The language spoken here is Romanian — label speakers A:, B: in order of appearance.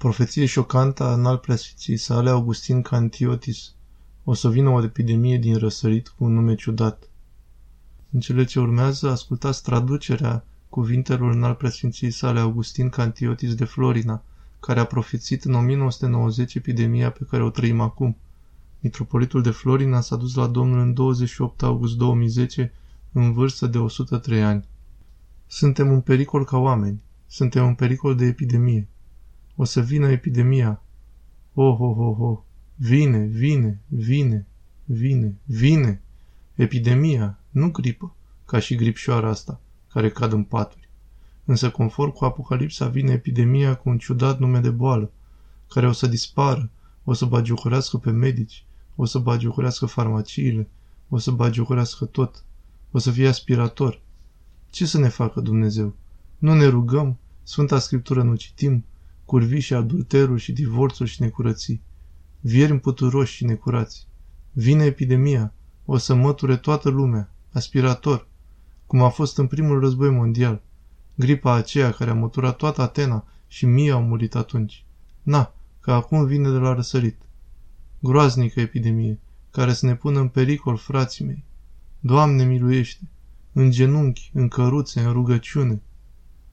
A: Profeție șocantă a înalt preasfinției sale Augustin Cantiotis. O să vină o epidemie din răsărit cu un nume ciudat. În cele ce urmează, ascultați traducerea cuvintelor înalt preasfinției sale Augustin Cantiotis de Florina, care a profețit în 1990 epidemia pe care o trăim acum. Mitropolitul de Florina s-a dus la Domnul în 28 august 2010, în vârstă de 103 ani. Suntem în pericol ca oameni. Suntem în pericol de epidemie. O să vină epidemia. Oh, oh, oh, oh. Vine, vine, vine, vine, vine. Epidemia, nu gripă, ca și gripșoara asta, care cad în paturi. Însă, conform cu Apocalipsa, vine epidemia cu un ciudat nume de boală, care o să dispară, o să bagiucurească pe medici, o să bagiucurească farmaciile, o să bagiucurească tot, o să fie aspirator. Ce să ne facă Dumnezeu? Nu ne rugăm, Sfânta Scriptură nu citim, curvi și adulteruri și divorțuri și necurății, viermi puturoși și necurați. Vine epidemia, o să măture toată lumea, aspirator, cum a fost în primul război mondial, gripa aceea care a măturat toată Atena și mii au murit atunci. Na, că acum vine de la răsărit. Groaznică epidemie, care să ne pună în pericol frații mei. Doamne miluiește! În genunchi, în căruțe, în rugăciune,